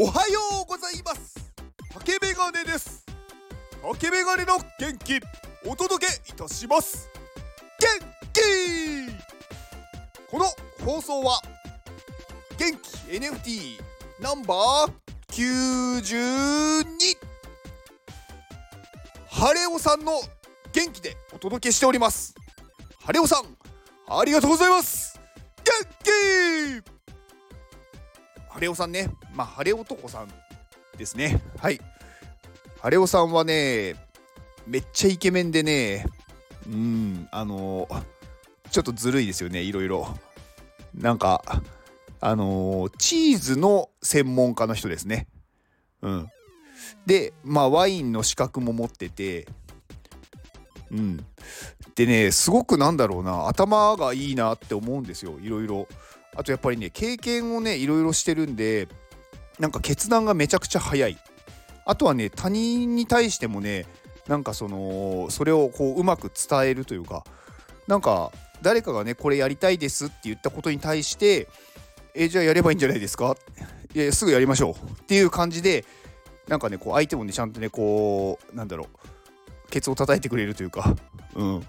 おはようございます。竹メガネです。竹メガネの元気お届けいたします。元気！この放送は元気 NFT ナンバー92ハレオさんの元気でお届けしております。ハレオさんありがとうございます。元気！ハレオさんね。まあハレ男さんですね。はい。ハレオさんはねめっちゃイケメンでね。うんあのちょっとずるいですよねいろいろ。なんかあのチーズの専門家の人ですね。うん。でまあワインの資格も持ってて。うん。でねすごくなんだろうな頭がいいなって思うんですよいろいろあとやっぱりね経験をねいろいろしてるんでなんか決断がめちゃくちゃ早い。あとはね他人に対してもねなんかそのそれをこううまく伝えるというかなんか誰かがねこれやりたいですって言ったことに対してえじゃあやればいいんじゃないですか？いやすぐやりましょう。っていう感じでなんかねこう相手もねちゃんとねこうなんだろうケツを叩いてくれるというか。うん。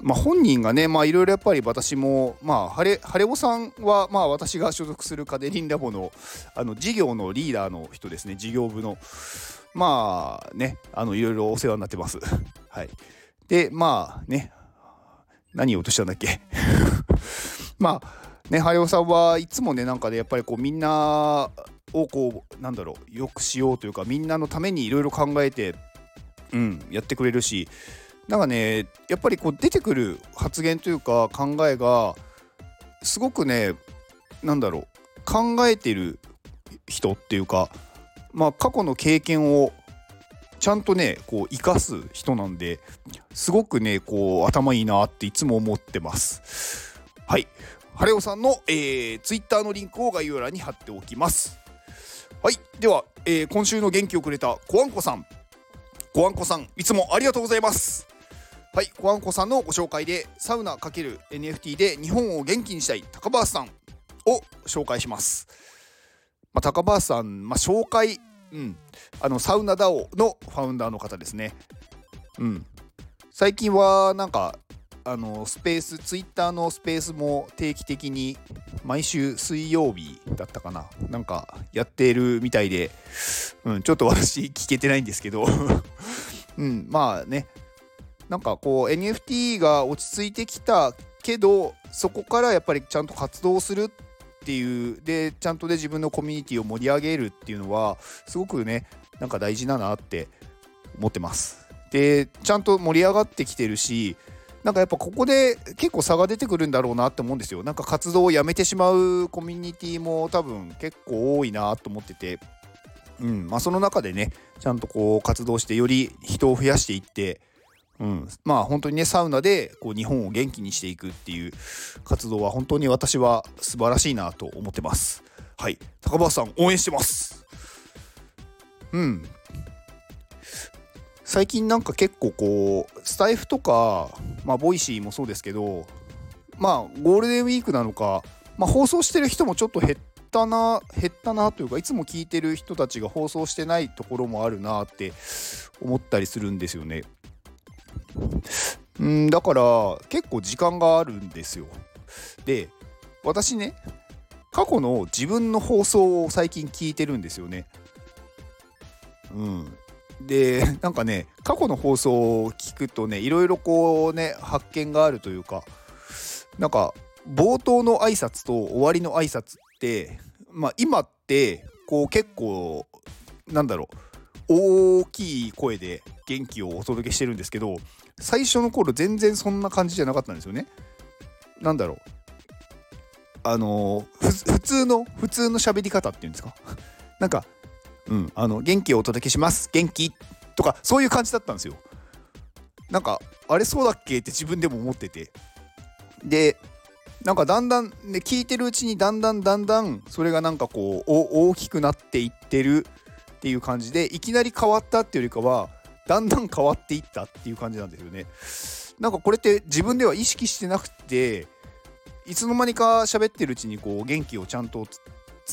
まあ、本人がね、いろいろやっぱり私も、まあ、ハレハレオさんは、まあ、私が所属するカデリンラボのあの事業のリーダーの人ですね、事業部の。まあね、いろいろお世話になってます。はい。で、まあね、何言おうとしたんだっけ？まあね、ハレオさんはいつもね、なんかね、やっぱりこうみんなをこう、なんだろう、よくしようというか、みんなのためにいろいろ考えて、うん、やってくれるし、なんかねやっぱりこう出てくる発言というか考えがすごくねなんだろう考えてる人っていうかまあ過去の経験をちゃんとねこう生かす人なんですごくねこう頭いいなっていつも思ってます。はい。ハレオさんの、えー、ツイッターのリンクを概要欄に貼っておきます。はい。では、えー、今週の元気をくれたコアンコさん。コアンコさんいつもありがとうございます。はい、コアンコさんのご紹介でサウナ ×NFT で日本を元気にしたい高橋さんを紹介します。まあ、高橋さん、まあ、紹介、うん、あのサウナ DAO のファウンダーの方ですね。うん、最近はなんかあのスペースツイッターのスペースも定期的に毎週水曜日だったかななんかやっているみたいで、うん、ちょっと私聞けてないんですけど うんまあねなんかこう NFT が落ち着いてきたけどそこからやっぱりちゃんと活動するっていうでちゃんとで自分のコミュニティを盛り上げるっていうのはすごくねなんか大事だなって思ってます。でちゃんと盛り上がってきてるしなんかやっぱここで結構差が出てくるんだろうなって思うんですよ。なんか活動をやめてしまうコミュニティも多分結構多いなと思ってて。うんまあその中でねちゃんとこう活動してより人を増やしていってうん、まあ本当にねサウナでこう日本を元気にしていくっていう活動は本当に私は素晴らしいなと思ってます。はい。高橋さん応援してます。うん。最近なんか結構こうスタエフとかまあ Voicy もそうですけどまあゴールデンウィークなのか、まあ、放送してる人もちょっと減ったな減ったなというかいつも聞いてる人たちが放送してないところもあるなって思ったりするんですよね。うんだから結構時間があるんですよ。で私ね過去の自分の放送を最近聞いてるんですよね。うん。で なんかね過去の放送を聞くとねいろいろこうね発見があるというかなんか冒頭の挨拶と終わりの挨拶ってまあ今ってこう結構なんだろう大きい声で元気をお届けしてるんですけど最初の頃全然そんな感じじゃなかったんですよね。なんだろうあの普通の普通の喋り方っていうんですか なんかうんあの元気をお届けします元気とかそういう感じだったんですよ。なんかあれそうだっけって自分でも思っててでなんかだんだんね聞いてるうちにだんだんだんだんそれがなんかこう大きくなっていってるっていう感じでいきなり変わったっていうよりかはだんだん変わっていったっていう感じなんですよね。なんかこれって自分では意識してなくていつの間にか喋ってるうちにこう元気をちゃんと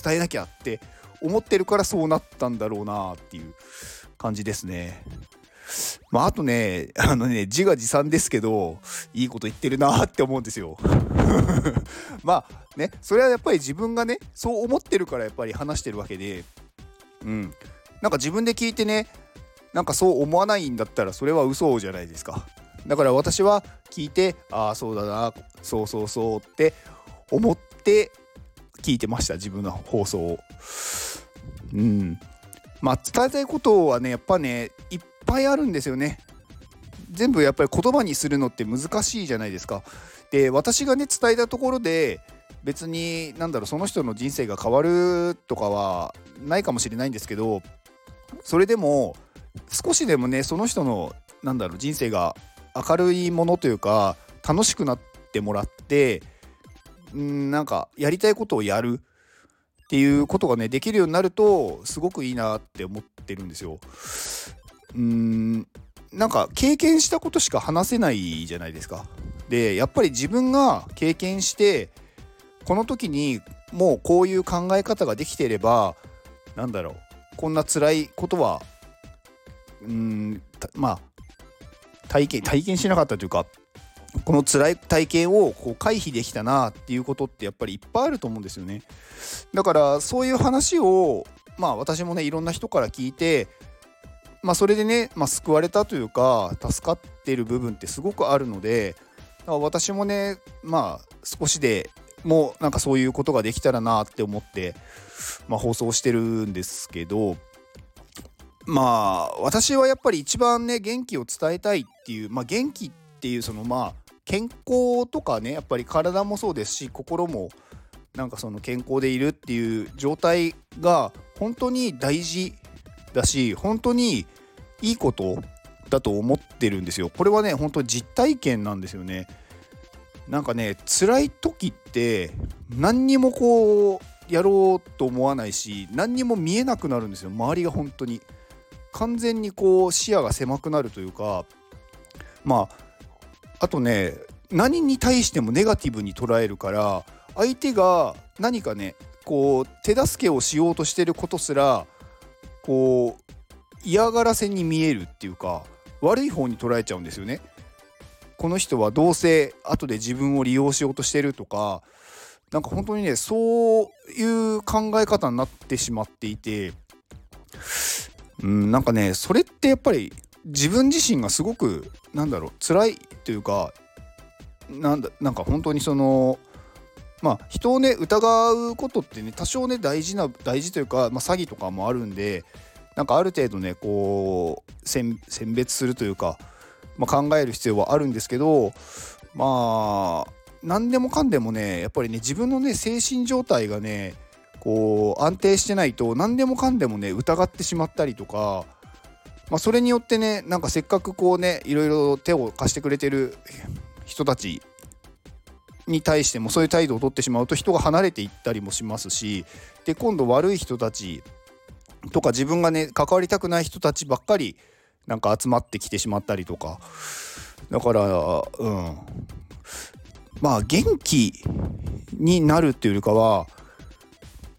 伝えなきゃって思ってるからそうなったんだろうなっていう感じですね。まあ、あとね、あのね、自画自賛ですけど、いいこと言ってるなって思うんですよ。まあね、それはやっぱり自分がね、そう思ってるからやっぱり話してるわけで、うん。なんか自分で聞いてね、なんかそう思わないんだったらそれは嘘じゃないですか。だから私は聞いて、ああ、そうだな、そうそうそうって思って聞いてました、自分の放送を。うん。まあ伝えたいことはね、やっぱね、いっぱいあるんですよね。全部やっぱり言葉にするのって難しいじゃないですか。で私がね伝えたところで別に何だろうその人の人生が変わるとかはないかもしれないんですけどそれでも少しでもねその人のなんだろう人生が明るいものというか楽しくなってもらってんなんかやりたいことをやるっていうことがねできるようになるとすごくいいなって思ってるんですよ。うーんなんか経験したことしか話せないじゃないですか。でやっぱり自分が経験してこの時にもうこういう考え方ができていればなんだろうこんな辛いことはうんまあ体験体験しなかったというかこの辛い体験をこう回避できたなっていうことってやっぱりいっぱいあると思うんですよね。だからそういう話をまあ私もねいろんな人から聞いてまあそれでね、まあ、救われたというか助かってる部分ってすごくあるので私もねまあ少しでもなんかそういうことができたらなって思って、まあ、放送してるんですけどまあ私はやっぱり一番ね元気を伝えたいっていう、まあ、元気っていうそのまあ健康とかねやっぱり体もそうですし心もなんかその健康でいるっていう状態が本当に大事だし本当にいいことだと思ってるんですよ。これはね本当実体験なんですよね。なんかね辛い時って何にもこうやろうと思わないし何にも見えなくなるんですよ周りが本当に完全にこう視野が狭くなるというかまああとね何に対してもネガティブに捉えるから相手が何かねこう手助けをしようとしてることすらこう嫌がらせに見えるっていうか悪い方に捉えちゃうんですよね。この人はどうせ後で自分を利用しようとしてるとかなんか本当にねそういう考え方になってしまっていてうんなんかねそれってやっぱり自分自身がすごくなんだろう辛いというかなんだなんか本当にそのまあ人をね疑うことってね多少ね大事な大事というか、まあ、詐欺とかもあるんでなんかある程度ねこう選別するというかまあ、考える必要はあるんですけどまあ何でもかんでもねやっぱりね自分のね精神状態がねこう安定してないと何でもかんでもね疑ってしまったりとか、まあ、それによってねなんかせっかくこうねいろいろ手を貸してくれてる人たちに対してもそういう態度をとってしまうと人が離れていったりもしますしで今度悪い人たちとか自分がね関わりたくない人たちばっかりなんか集まってきてしまったりとか。だからうん。まあ元気になるっていうよりかは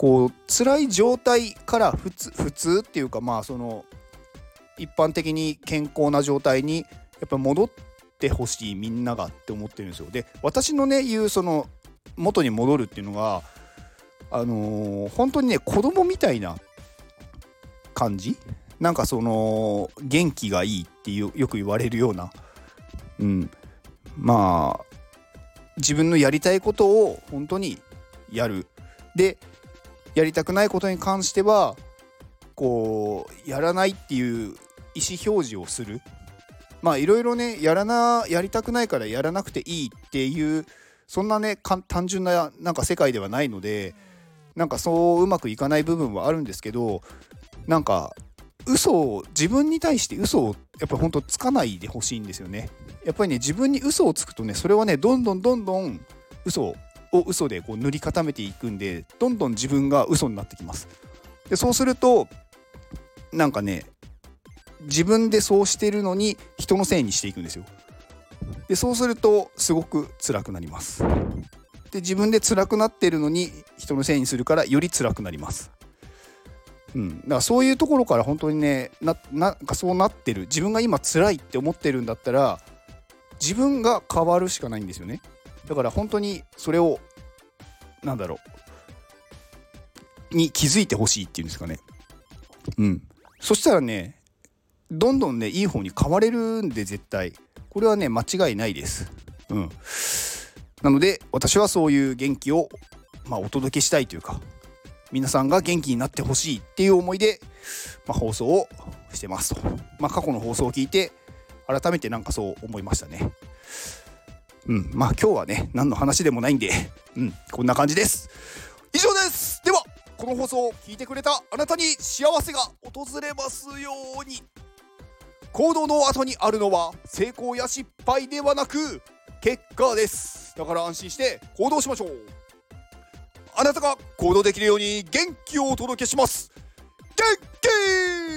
こう辛い状態から普通普通っていうかまあその一般的に健康な状態にやっぱ戻ってほしいみんながって思ってるんですよ。で私のね言うその元に戻るっていうのがあのー、本当にね子供みたいな感じ？なんかその元気がいいっていうよく言われるような、うん、まあ自分のやりたいことを本当にやる。でやりたくないことに関してはこうやらないっていう意思表示をする。まあいろいろねやらなやりたくないからやらなくていいっていうそんなね単純ななんか世界ではないのでなんかそううまくいかない部分はあるんですけどなんか嘘を自分に対して嘘をやっぱり本当つかないでほしいんですよね。やっぱりね自分に嘘をつくとねそれはねどんどんどんどん嘘を嘘でこう塗り固めていくんでどんどん自分が嘘になってきます。でそうするとなんかね自分でそうしてるのに人のせいにしていくんですよ。でそうするとすごく辛くなります。で自分で辛くなってるのに人のせいにするからより辛くなります。うん、だからそういうところから本当にねななんかそうなってる。自分が今辛いって思ってるんだったら自分が変わるしかないんですよね。だから本当にそれをなんだろうに気づいてほしいっていうんですかね。うん。そしたらねどんどんねいい方に変われるんで絶対。これはね間違いないです。うん。なので私はそういう元気をまあお届けしたいというか皆さんが元気になってほしいっていう思いで、まあ、放送をしてますと、まあ、過去の放送を聞いて改めてなんかそう思いましたね。うん。まあ今日はね何の話でもないんでうん。こんな感じです。以上です。ではこの放送を聞いてくれたあなたに幸せが訪れますように。行動の後にあるのは成功や失敗ではなく結果です。だから安心して行動しましょう。あなたが行動できるように元気をお届けします。元気